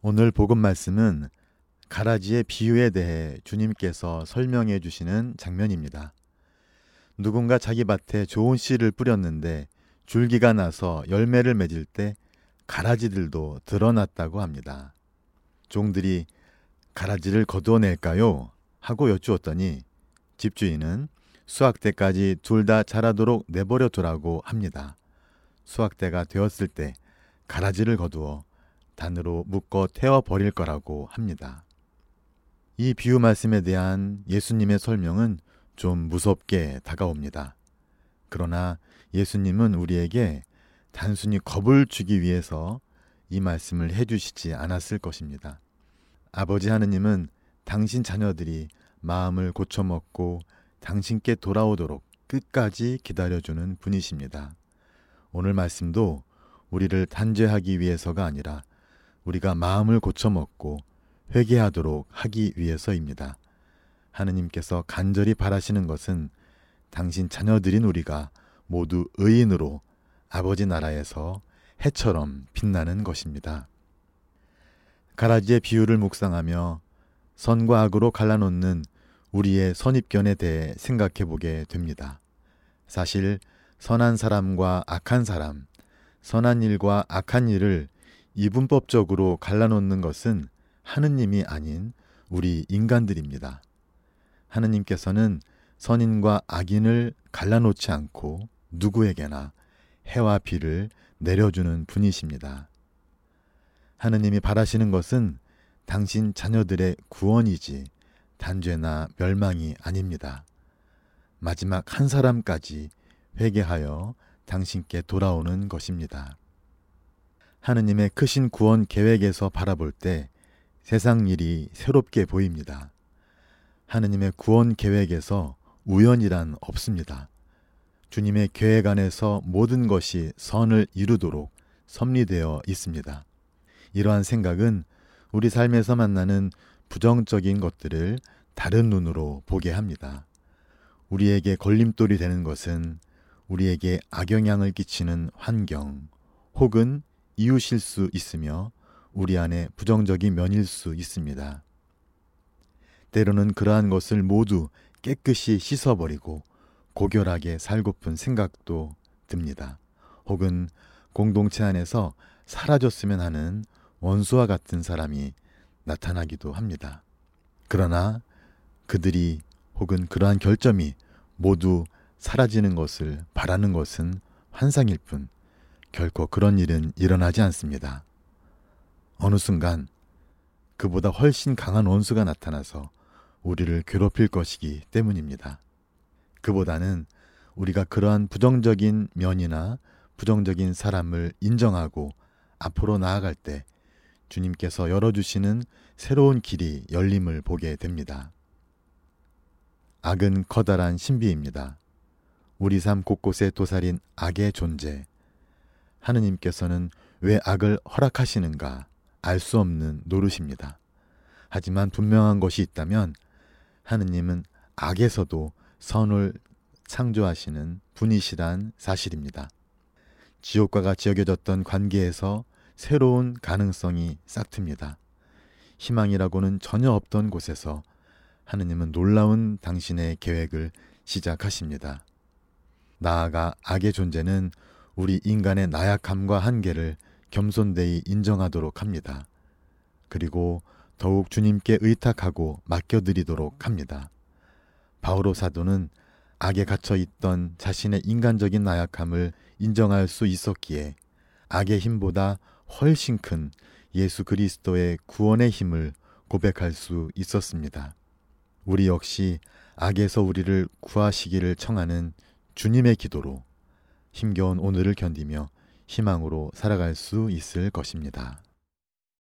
오늘 복음 말씀은 가라지의 비유에 대해 주님께서 설명해 주시는 장면입니다. 누군가 자기 밭에 좋은 씨를 뿌렸는데 줄기가 나서 열매를 맺을 때 가라지들도 드러났다고 합니다. 종들이 가라지를 거두어낼까요? 하고 여쭈었더니 집주인은 수확 때까지 둘 다 자라도록 내버려 두라고 합니다. 수확 때가 되었을 때 가라지를 거두어 단으로 묶어 태워 버릴 거라고 합니다. 이 비유 말씀에 대한 예수님의 설명은 좀 무섭게 다가옵니다. 그러나 예수님은 우리에게 단순히 겁을 주기 위해서 이 말씀을 해주시지 않았을 것입니다. 아버지 하느님은 당신 자녀들이 마음을 고쳐먹고 당신께 돌아오도록 끝까지 기다려주는 분이십니다. 오늘 말씀도 우리를 단죄하기 위해서가 아니라 우리가 마음을 고쳐먹고 회개하도록 하기 위해서입니다. 하느님께서 간절히 바라시는 것은 당신 자녀들인 우리가 모두 의인으로 아버지 나라에서 해처럼 빛나는 것입니다. 가라지의 비유를 묵상하며 선과 악으로 갈라놓는 우리의 선입견에 대해 생각해 보게 됩니다. 사실 선한 사람과 악한 사람, 선한 일과 악한 일을 이분법적으로 갈라놓는 것은 하느님이 아닌 우리 인간들입니다. 하느님께서는 선인과 악인을 갈라놓지 않고 누구에게나 해와 비를 내려주는 분이십니다. 하느님이 바라시는 것은 당신 자녀들의 구원이지 단죄나 멸망이 아닙니다. 마지막 한 사람까지 회개하여 당신께 돌아오는 것입니다. 하느님의 크신 구원 계획에서 바라볼 때 세상 일이 새롭게 보입니다. 하느님의 구원 계획에서 우연이란 없습니다. 주님의 계획 안에서 모든 것이 선을 이루도록 섭리되어 있습니다. 이러한 생각은 우리 삶에서 만나는 부정적인 것들을 다른 눈으로 보게 합니다. 우리에게 걸림돌이 되는 것은 우리에게 악영향을 끼치는 환경 혹은 이웃일 수 있으며 우리 안에 부정적인 면일 수 있습니다. 때로는 그러한 것을 모두 깨끗이 씻어버리고 고결하게 살고픈 생각도 듭니다. 혹은 공동체 안에서 사라졌으면 하는 원수와 같은 사람이 나타나기도 합니다. 그러나 그들이 혹은 그러한 결점이 모두 사라지는 것을 바라는 것은 환상일 뿐 결코 그런 일은 일어나지 않습니다. 어느 순간 그보다 훨씬 강한 원수가 나타나서 우리를 괴롭힐 것이기 때문입니다. 그보다는 우리가 그러한 부정적인 면이나 부정적인 사람을 인정하고 앞으로 나아갈 때 주님께서 열어주시는 새로운 길이 열림을 보게 됩니다. 악은 커다란 신비입니다. 우리 삶 곳곳에 도사린 악의 존재. 하느님께서는 왜 악을 허락하시는가 알 수 없는 노릇입니다. 하지만 분명한 것이 있다면 하느님은 악에서도 선을 창조하시는 분이시란 사실입니다. 지옥과 같이 여겨졌던 관계에서 새로운 가능성이 싹틉니다. 희망이라고는 전혀 없던 곳에서 하느님은 놀라운 당신의 계획을 시작하십니다. 나아가 악의 존재는 우리 인간의 나약함과 한계를 겸손되이 인정하도록 합니다. 그리고 더욱 주님께 의탁하고 맡겨드리도록 합니다. 바오로 사도는 악에 갇혀 있던 자신의 인간적인 나약함을 인정할 수 있었기에 악의 힘보다 훨씬 큰 예수 그리스도의 구원의 힘을 고백할 수 있었습니다. 우리 역시 악에서 우리를 구하시기를 청하는 주님의 기도로 힘겨운 오늘을 견디며 희망으로 살아갈 수 있을 것입니다.